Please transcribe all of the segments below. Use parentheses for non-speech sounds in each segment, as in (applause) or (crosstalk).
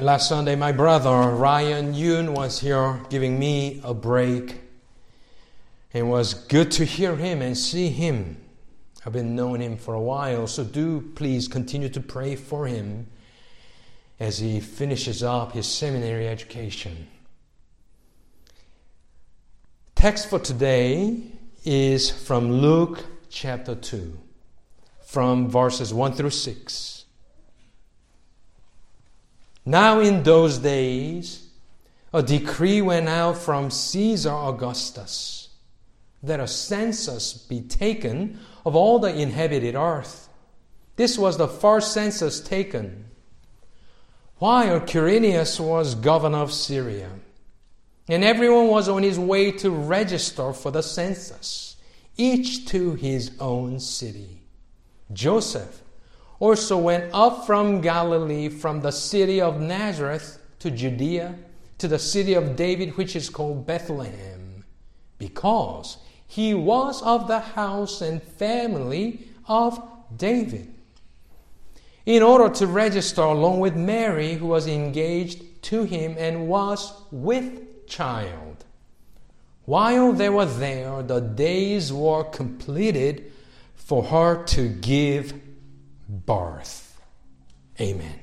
Last Sunday, my brother Ryan Yoon was here giving me a break. It was good to hear him and see him. I've been knowing him for a while, so do please continue to pray for him as he finishes up his seminary education. Text for today is from Luke chapter 2, from verses 1 through 6. Now, in those days, a decree went out from Caesar Augustus that a census be taken of all the inhabited earth. This was the first census taken while Quirinius was governor of Syria. And everyone was on his way to register for the census, each to his own city. Joseph also went up from Galilee, from the city of Nazareth to Judea, to the city of David, which is called Bethlehem, because he was of the house and family of David. In order to register along with Mary, who was engaged to him and was with child. While they were there, the days were completed for her to give birth. Amen.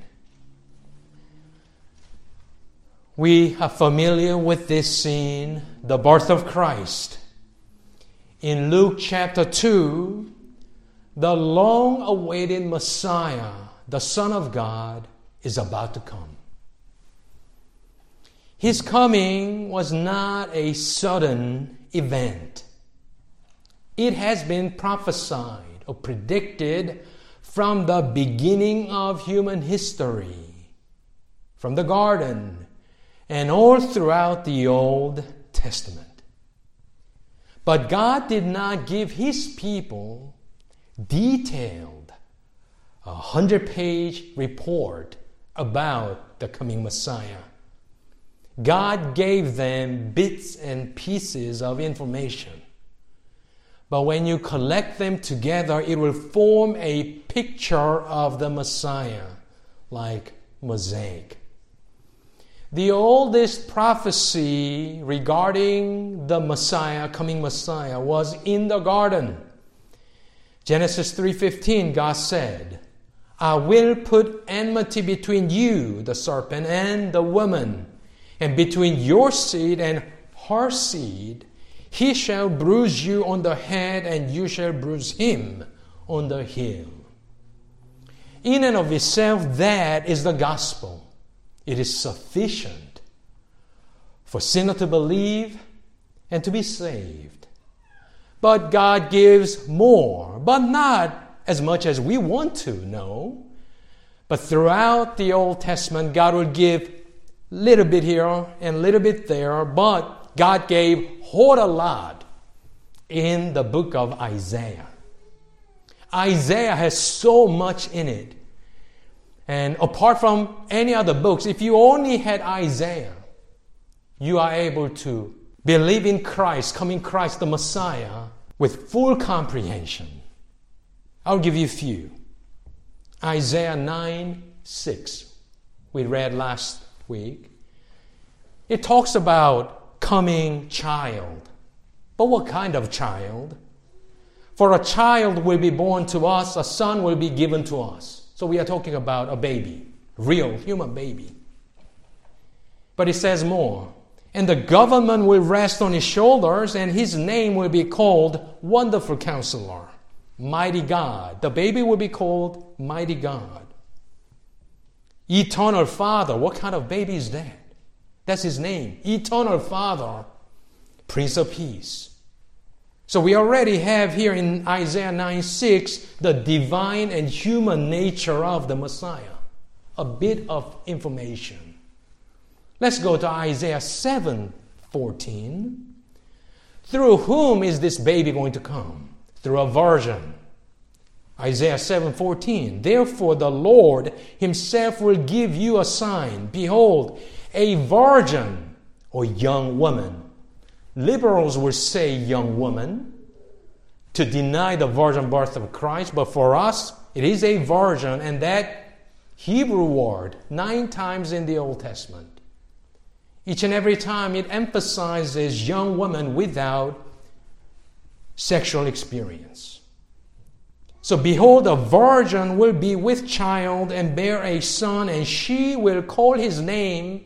We are familiar with this scene, the birth of Christ. In Luke chapter 2, the long awaited Messiah, the Son of God, is about to come. His coming was not a sudden event. It has been prophesied or predicted from the beginning of human history, from the garden, and all throughout the Old Testament. But God did not give His people detailed, a hundred page report about the coming Messiah. God gave them bits and pieces of information. But when you collect them together, it will form a picture of the Messiah, like mosaic. The oldest prophecy regarding the Messiah, coming Messiah, was in the garden. Genesis 3:15 God said, I will put enmity between you, the serpent, and the woman, and between your seed and her seed. He shall bruise you on the head, and you shall bruise him on the heel. In and of itself, that is the gospel. It is sufficient for sinner to believe and to be saved. But God gives more, but not as much as we want to know. But throughout the Old Testament, God will give little bit here and little bit there, but God gave lot in the book of Isaiah. Isaiah has so much in it. And apart from any other books, if you only had Isaiah, you are able to believe in Christ, coming Christ the Messiah, with full comprehension. I'll give you a few. Isaiah 9 6, we read last week. It talks about coming child. But what kind of child? For a child will be born to us, a son will be given to us. So we are talking about a baby, real human baby. But it says more. And the government will rest on his shoulders, and his name will be called Wonderful Counselor, Mighty God. The baby will be called Mighty God. Eternal Father. What kind of baby is that? That's his name. Eternal Father, Prince of Peace. So we already have here in Isaiah 9 6 the divine and human nature of the Messiah. A bit of information. Let's go to Isaiah 7 14. Through whom is this baby going to come? Through a virgin. Isaiah 7:14 Therefore the Lord himself will give you a sign behold a virgin or young woman. Liberals will say young woman to deny the virgin birth of Christ, but for us, it is a virgin, and that Hebrew word nine times in the Old Testament. Each and every time it emphasizes young women without sexual experience. So behold, a virgin will be with child and bear a son, and she will call his name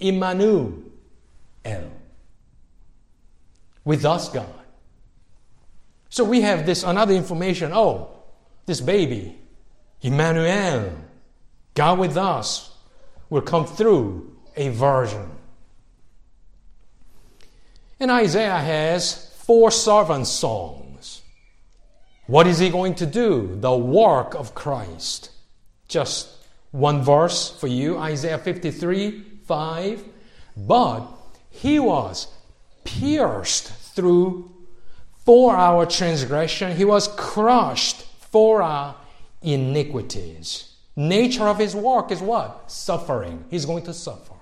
Immanuel. With us, God. So we have this another information. Oh, this baby, Emmanuel, God with us, will come through a virgin. And Isaiah has four servant songs. What is he going to do? The work of Christ. Just one verse for you Isaiah 53 5. But he was pierced through for our transgression, he was crushed for our iniquities. Nature of his work is what? Suffering. He's going to suffer.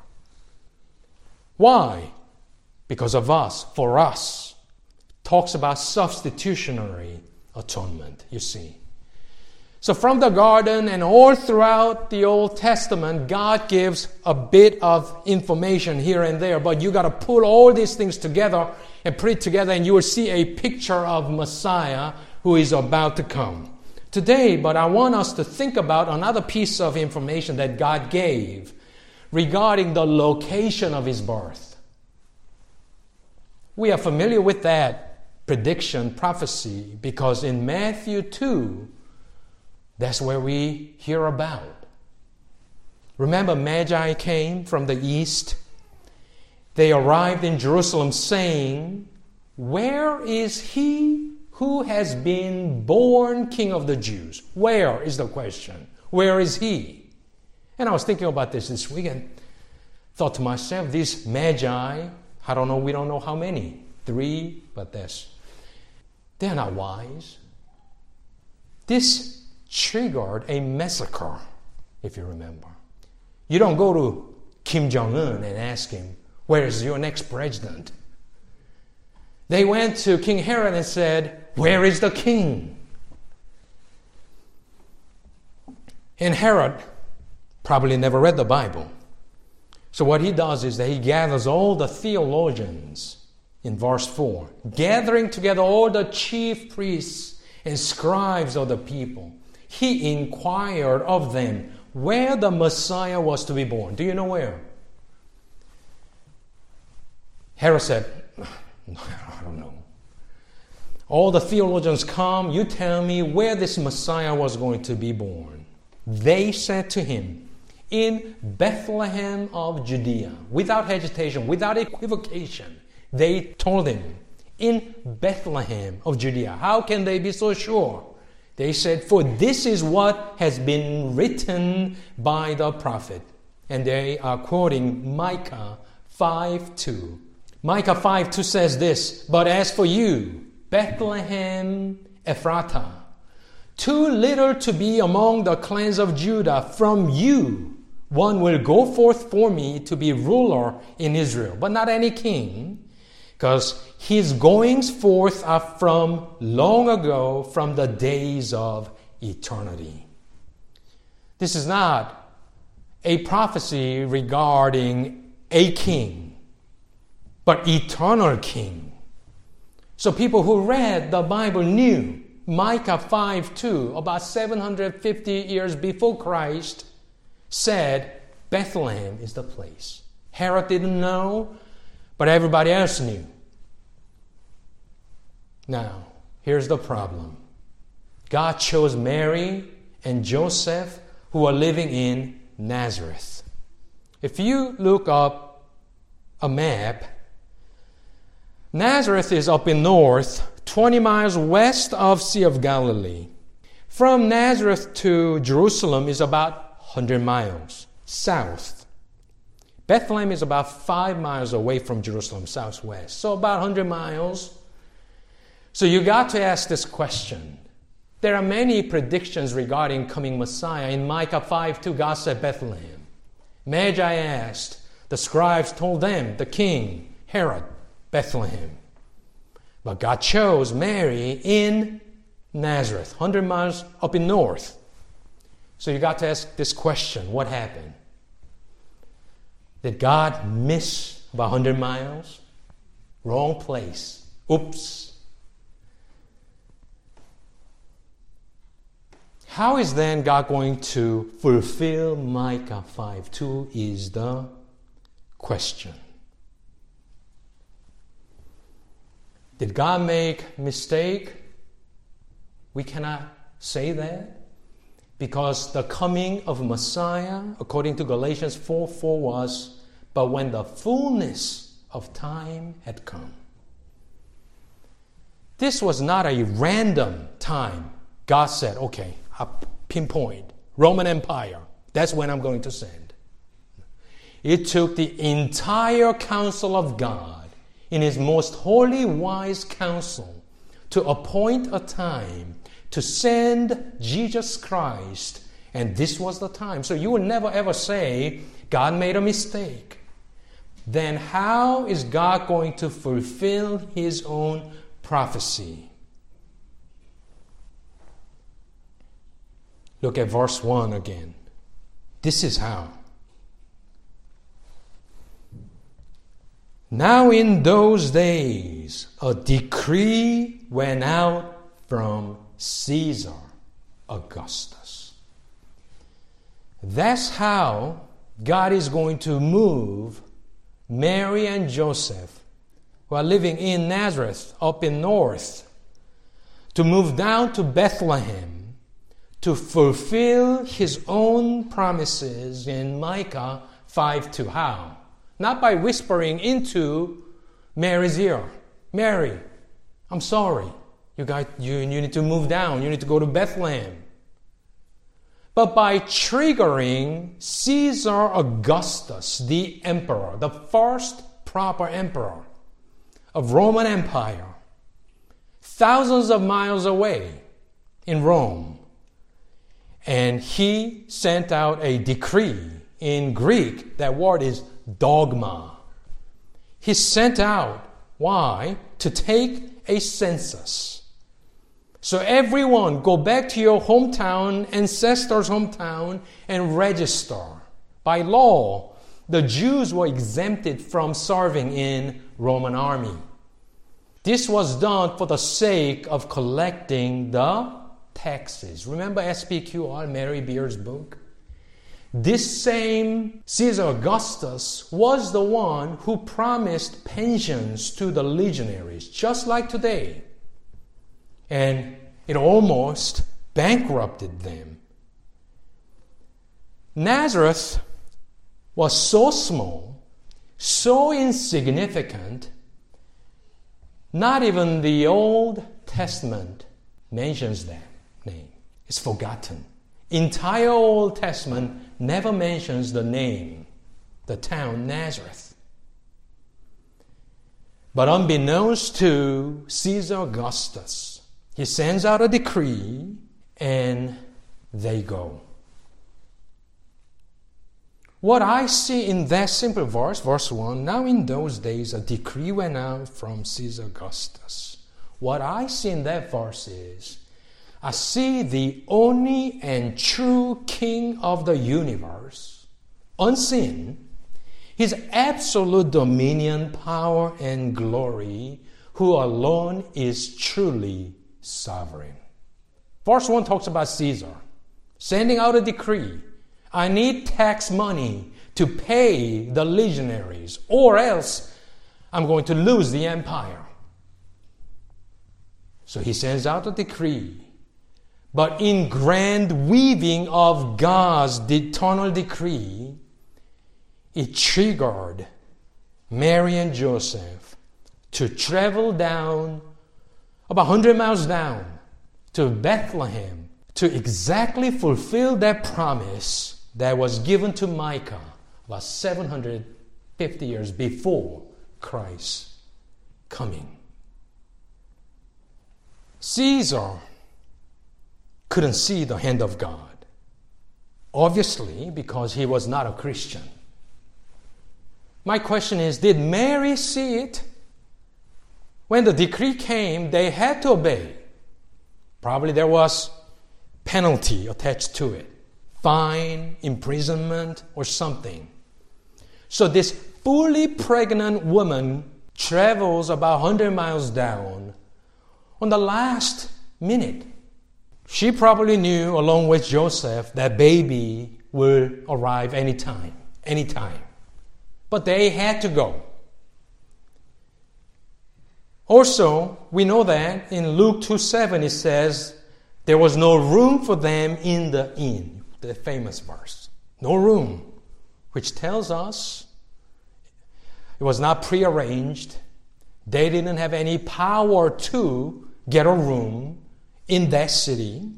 Why? Because of us, for us. Talks about substitutionary atonement, you see. So, from the garden and all throughout the Old Testament, God gives a bit of information here and there, but you got to pull all these things together and put it together, and you will see a picture of Messiah who is about to come today, but I want us to think about another piece of information that God gave regarding the location of his birth. We are familiar with that prediction, prophecy, because in Matthew 2, that's where we hear about. Remember, Magi came from the east. They arrived in Jerusalem saying, Where is he who has been born King of the Jews? Where is the question? Where is he? And I was thinking about this this week and thought to myself, these magi, I don't know, we don't know how many, three, but this, they're not wise. This triggered a massacre, if you remember. You don't go to Kim Jong un and ask him, Where is your next president? They went to King Herod and said, Where is the king? And Herod probably never read the Bible. So what he does is that he gathers all the theologians in verse 4, gathering together all the chief priests and scribes of the people. He inquired of them where the Messiah was to be born. Do you know where? Herod said, (laughs) I don't know. All the theologians come, you tell me where this Messiah was going to be born. They said to him, In Bethlehem of Judea, without hesitation, without equivocation, they told him, In Bethlehem of Judea. How can they be so sure? They said, For this is what has been written by the prophet. And they are quoting Micah 5 2. Micah 5 2 says this, But as for you, Bethlehem Ephratah, too little to be among the clans of Judah, from you one will go forth for me to be ruler in Israel, but not any king, because his goings forth are from long ago, from the days of eternity. This is not a prophecy regarding a king, but eternal king. So people who read the Bible knew Micah 5 2, about 750 years before Christ, said Bethlehem is the place. Herod didn't know, but everybody else knew. Now, here's the problem God chose Mary and Joseph who are living in Nazareth. If you look up a map, Nazareth is up in north, 20 miles west of Sea of Galilee. From Nazareth to Jerusalem is about 100 miles south. Bethlehem is about 5 miles away from Jerusalem southwest. So about 100 miles. So you got to ask this question. There are many predictions regarding coming Messiah. In Micah 5 2, God said Bethlehem. Magi asked, the scribes told them, the king, Herod, Bethlehem. But God chose Mary in Nazareth, 100 miles up in north. So you got to ask this question what happened? Did God miss about 100 miles? Wrong place. Oops. How is then God going to fulfill Micah 5 2 is the question. Did God make mistake? We cannot say that because the coming of Messiah, according to Galatians 4 4, was, but when the fullness of time had come. This was not a random time. God said, okay, I pinpoint Roman Empire. That's when I'm going to send. It took the entire counsel of God in his most holy, wise counsel to appoint a time to send Jesus Christ. And this was the time. So you will never ever say, God made a mistake. Then how is God going to fulfill his own prophecy? Look at verse 1 again. This is how. Now, in those days, a decree went out from Caesar Augustus. That's how God is going to move Mary and Joseph, who are living in Nazareth up in north, to move down to Bethlehem to fulfill his own promises in Micah 5 to How? Not by whispering into Mary's ear Mary, I'm sorry. You, got, you, you need to move down. You need to go to Bethlehem. But by triggering Caesar Augustus, the emperor, the first proper emperor of Roman Empire, thousands of miles away in Rome, and he sent out a decree. In Greek, that word is dogma. He sent out, why? To take a census so everyone, go back to your hometown, ancestors' hometown, and register. By law, the Jews were exempted from serving in Roman army. This was done for the sake of collecting the taxes. Remember SPQR, Mary Beard's book? This same Caesar Augustus was the one who promised pensions to the legionaries, just like today and it almost bankrupted them. Nazareth was so small, so insignificant, not even the Old Testament mentions that name. It's forgotten. Entire Old Testament never mentions the name, the town Nazareth. But unbeknownst to Caesar Augustus, he sends out a decree and they go. What I see in that simple verse, verse 1, now in those days a decree went out from Caesar Augustus. What I see in that verse is I see the only and true King of the universe, unseen, his absolute dominion, power, and glory, who alone is truly sovereign. Verse 1 talks about Caesar sending out a decree I need tax money to pay the legionaries, or else I'm going to lose the empire. So he sends out a decree. But in grand weaving of God's eternal decree, it triggered Mary and Joseph to travel down about 100 miles down to Bethlehem to exactly fulfill that promise that was given to Micah about 750 years before Christ's coming. Caesar couldn't see the hand of God, obviously, because he was not a Christian. My question is Did Mary see it? When the decree came, they had to obey. Probably there was penalty attached to it. fine, imprisonment, or something. So this fully pregnant woman travels about 100 miles down on the last minute. She probably knew, along with Joseph, that baby will arrive anytime, anytime. But they had to go. Also, we know that in Luke 2 7 it says, there was no room for them in the inn, the famous verse. No room, which tells us it was not prearranged. They didn't have any power to get a room in that city.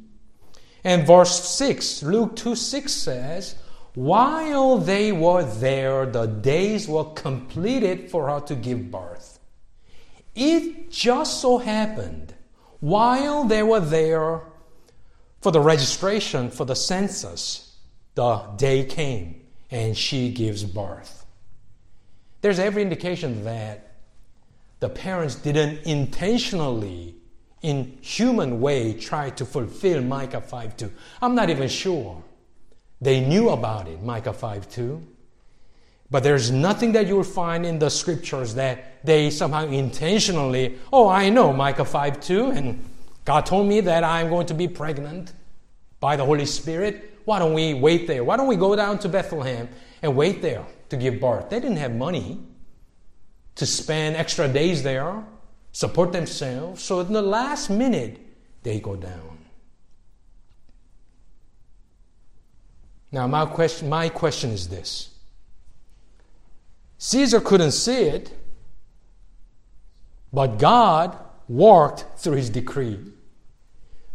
And verse 6, Luke 2 6 says, While they were there, the days were completed for her to give birth. It just so happened, while they were there for the registration for the census, the day came and she gives birth. There's every indication that the parents didn't intentionally in human way try to fulfill Micah 5:2. I'm not even sure. They knew about it, Micah 5:2. But there's nothing that you will find in the scriptures that they somehow intentionally, oh, I know Micah 5 2, and God told me that I'm going to be pregnant by the Holy Spirit. Why don't we wait there? Why don't we go down to Bethlehem and wait there to give birth? They didn't have money to spend extra days there support themselves. So in the last minute, they go down. Now, my question, my question is this Caesar couldn't see it, but God worked through his decree.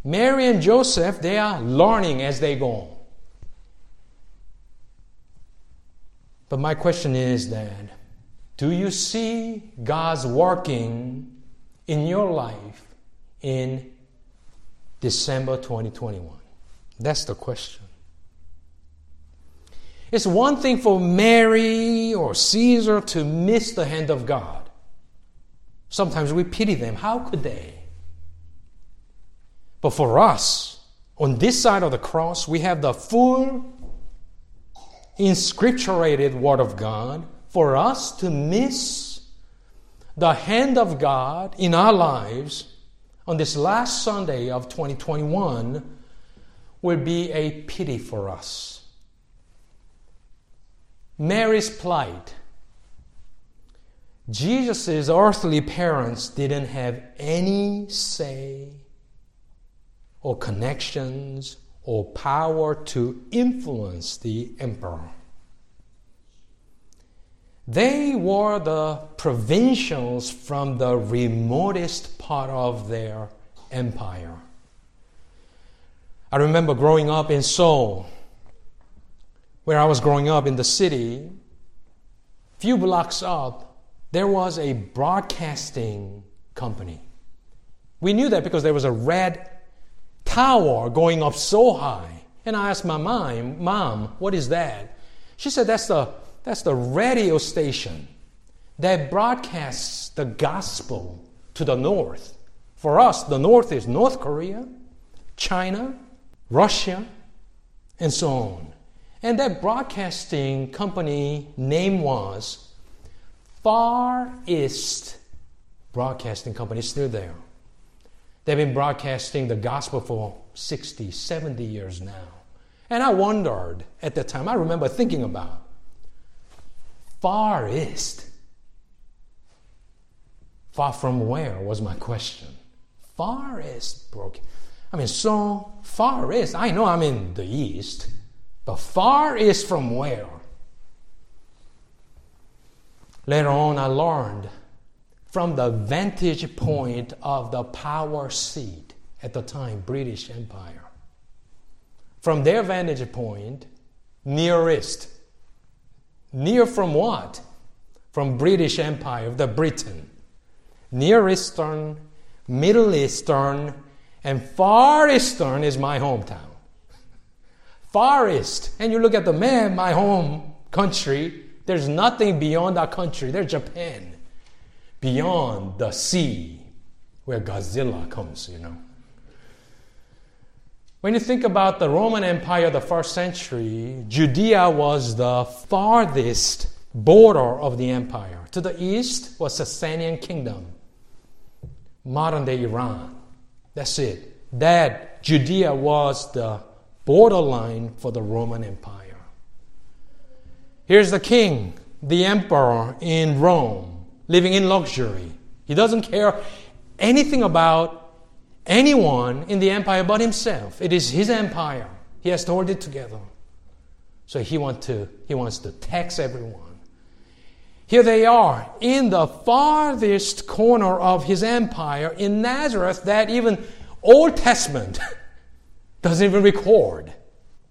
Mary and Joseph, they are learning as they go. But my question is that do you see God's working in your life in December 2021? That's the question. It's one thing for Mary or Caesar to miss the hand of God. Sometimes we pity them. How could they? But for us, on this side of the cross, we have the full inscripturated Word of God. For us to miss the hand of God in our lives on this last Sunday of 2021 will be a pity for us. Mary's plight. Jesus' earthly parents didn't have any say or connections or power to influence the emperor. They were the provincials from the remotest part of their empire. I remember growing up in Seoul, where I was growing up in the city. Few blocks up, there was a broadcasting company. We knew that because there was a red tower going up so high. And I asked my mom, Mom, what is that? She said, That's the that's the radio station that broadcasts the gospel to the north. For us, the north is North Korea, China, Russia, and so on. And that broadcasting company name was Far East Broadcasting Company, still there. They've been broadcasting the gospel for 60, 70 years now. And I wondered at the time, I remember thinking about Far east. Far from where was my question. Far east broke. I mean, so far east. I know I'm in the east, but far east from where? Later on, I learned from the vantage point of the power seat at the time, British Empire. From their vantage point, nearest Near from what? From British Empire, the Britain. Near Eastern, Middle Eastern, and Far Eastern is my hometown. Far East. And you look at the map, my home country, there's nothing beyond our country. There's Japan. Beyond the sea where Godzilla comes, you know. When you think about the Roman Empire the first century, Judea was the farthest border of the empire. To the east was the Sasanian kingdom, modern day Iran. That's it. That Judea was the borderline for the Roman Empire. Here's the king, the emperor in Rome, living in luxury. He doesn't care anything about anyone in the empire but himself. It is his empire. He has to hold it together. So he, want to, he wants to tax everyone. Here they are in the farthest corner of his empire in Nazareth that even Old Testament (laughs) doesn't even record.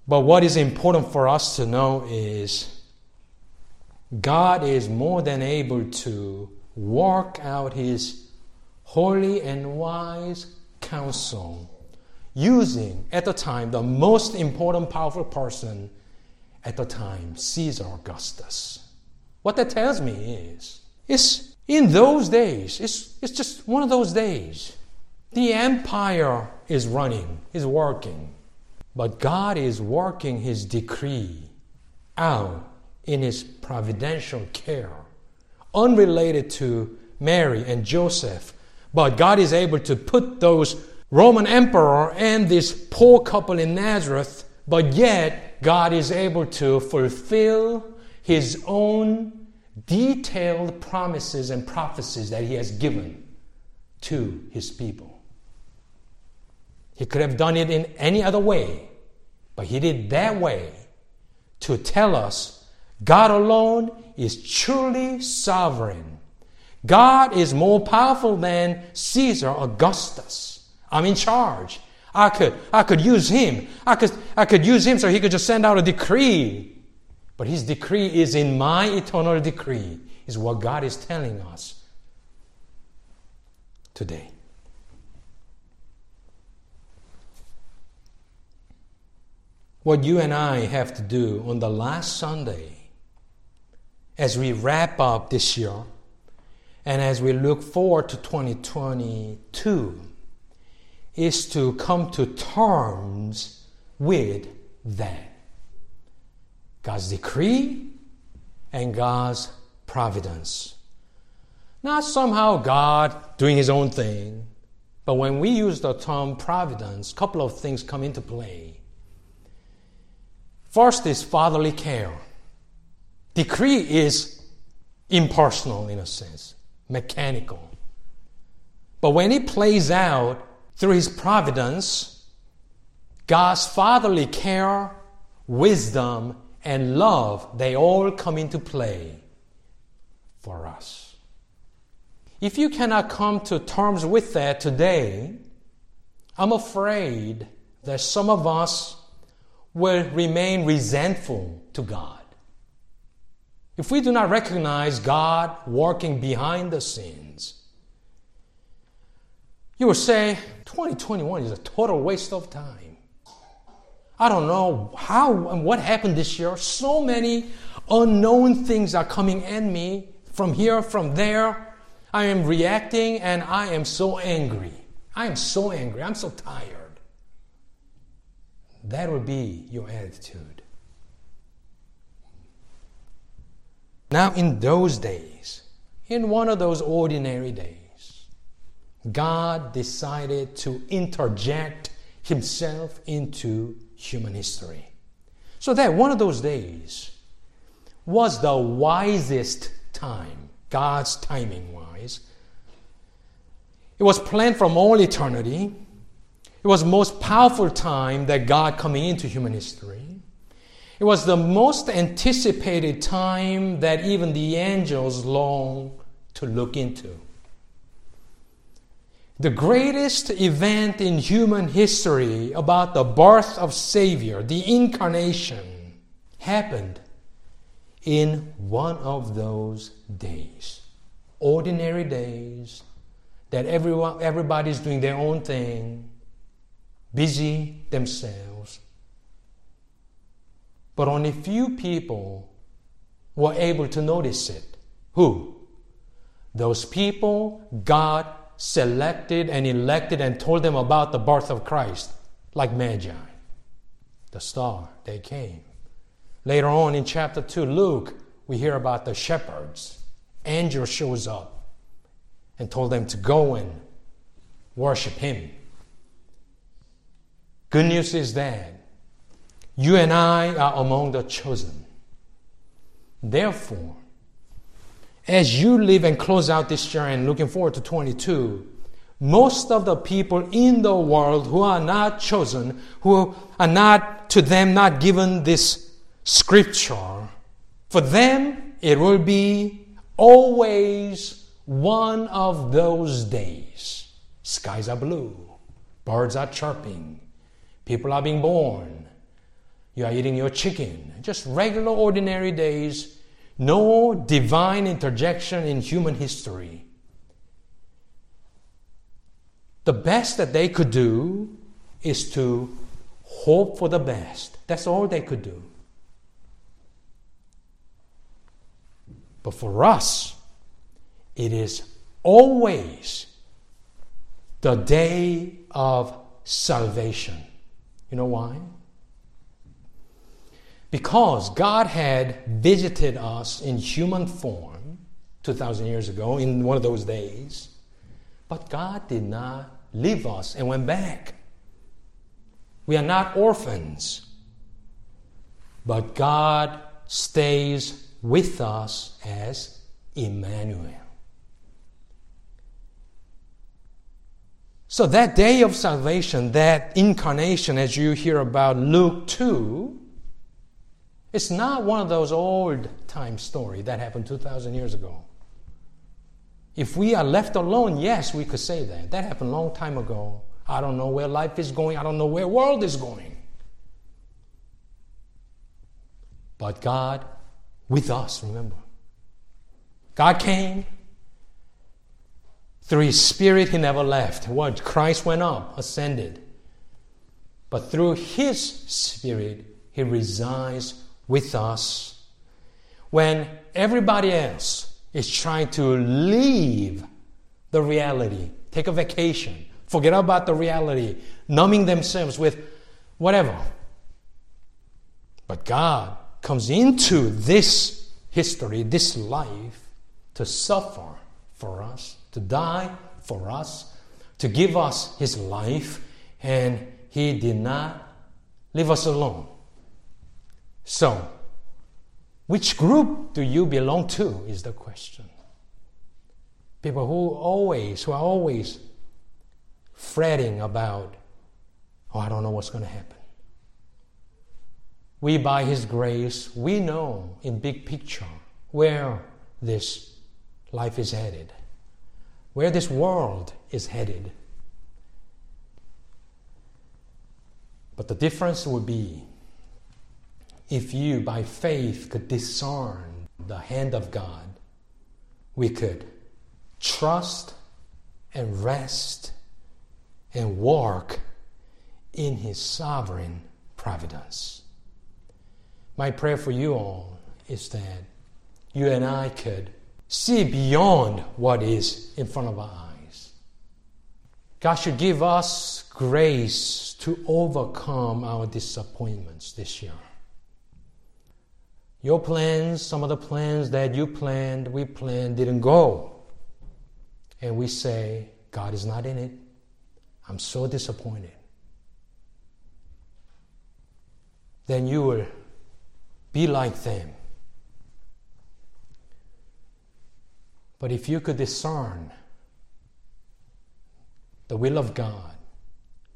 But what is important for us to know is God is more than able to work out his holy and wise counsel using at the time the most important powerful person at the time Caesar Augustus. What that tells me is it's in those days, it's, it's just one of those days. The empire is running, is working, but God is working his decree out in his providential care, unrelated to Mary and Joseph. But God is able to put those Roman emperor and this poor couple in Nazareth, but yet God is able to fulfill his own detailed promises and prophecies that he has given to his people. He could have done it in any other way, but he did that way to tell us God alone is truly sovereign. God is more powerful than Caesar Augustus. I'm in charge. I could, I could use him. I could, I could use him so he could just send out a decree. But his decree is in my eternal decree, is what God is telling us today. What you and I have to do on the last Sunday as we wrap up this year and as we look forward to 2022 is to come to terms with that. God's decree and God's providence. Not somehow God doing his own thing, but when we use the term providence, a couple of things come into play. First is fatherly care. Decree is impersonal in a sense, mechanical. But when it plays out through His providence, God's fatherly care, wisdom, and love, they all come into play for us. If you cannot come to terms with that today, I'm afraid that some of us will remain resentful to God. If we do not recognize God working behind the scenes, you will say 2021 is a total waste of time. I don't know how and what happened this year. So many unknown things are coming at me from here, from there. I am reacting and I am so angry. I am so angry. I'm so tired. That would be your attitude. Now, in those days, in one of those ordinary days, God decided to interject Himself into human history. So that one of those days was the wisest time, God's timing wise. It was planned from all eternity. It was the most powerful time that God coming into human history. It was the most anticipated time that even the angels long to look into. The greatest event in human history about the birth of Savior, the incarnation, happened in one of those days. Ordinary days that everyone, everybody's doing their own thing, busy themselves but only few people were able to notice it. Who? Those people God selected and elected and told them about the birth of Christ. like Magi. The star, they came. Later on in chapter 2, Luke, we hear about the shepherds. Angel shows up and told them to go and worship him. Good news is that you and I are among the chosen. Therefore, as you live and close out this year and looking forward to 22, most of the people in the world who are not chosen, who are not to them not given this scripture, for them it will be always one of those days. Skies are blue, birds are chirping, people are being born, you are eating your chicken. Just regular, ordinary days, no divine interjection in human history. The best that they could do is to hope for the best. That's all they could do. But for us, it is always the day of salvation. You know why? Because God had visited us in human form 2,000 years ago in one of those days, but God did not leave us and went back. We are not orphans, but God stays with us as Emmanuel. So, that day of salvation, that incarnation, as you hear about Luke 2, it's not one of those old time stories that happened 2,000 years ago. If we are left alone, yes, we could say that. That happened a long time ago. I don't know where life is going. I don't know where world is going. But God with us, remember. God came. Through His Spirit, He never left. What? Christ went up, ascended. But through His Spirit, He resides with us. When everybody else is trying to leave the reality, take a vacation, forget about the reality, numbing themselves with whatever. But God comes into this history, this life, to suffer for us, to die for us, to give us His life, and He did not leave us alone. So, which group do you belong to is the question. People who always, who are always fretting about, oh, I don't know what's going to happen. We, by His grace, we know in big picture where this life is headed, where this world is headed. But the difference would be if you, by faith, could discern the hand of God, we could trust and rest and walk in His sovereign providence. My prayer for you all is that you and I could see beyond what is in front of our eyes. God should give us grace to overcome our disappointments this year. Your plans, some of the plans that you planned, we planned, didn't go. And we say, God is not in it. I'm so disappointed. Then you will be like them. But if you could discern the will of God,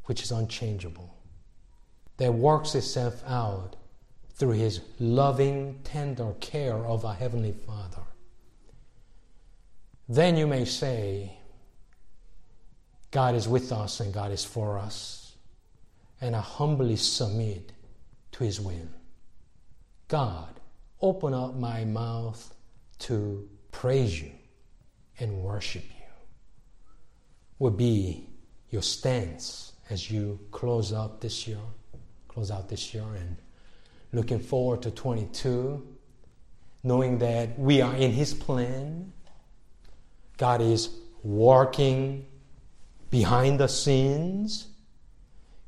which is unchangeable, that works itself out through His loving, tender care of our Heavenly Father, then you may say, God is with us and God is for us, and I humbly submit to His will. God, open up my mouth to praise you and worship you. Will be your stance as you close up this year, close out this year, and looking forward to 22, knowing that we are in His plan. God is working behind the scenes.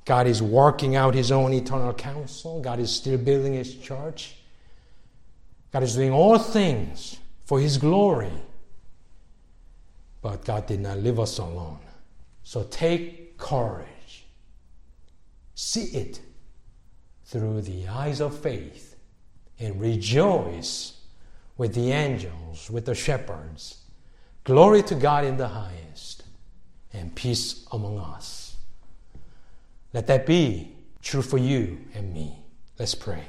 God is working out His own eternal counsel. God is still building His church. God is doing all things for His glory. But God did not leave us alone. So take courage. See it through the eyes of faith and rejoice with the angels, with the shepherds. Glory to God in the highest and peace among us. Let that be true for you and me. Let's pray.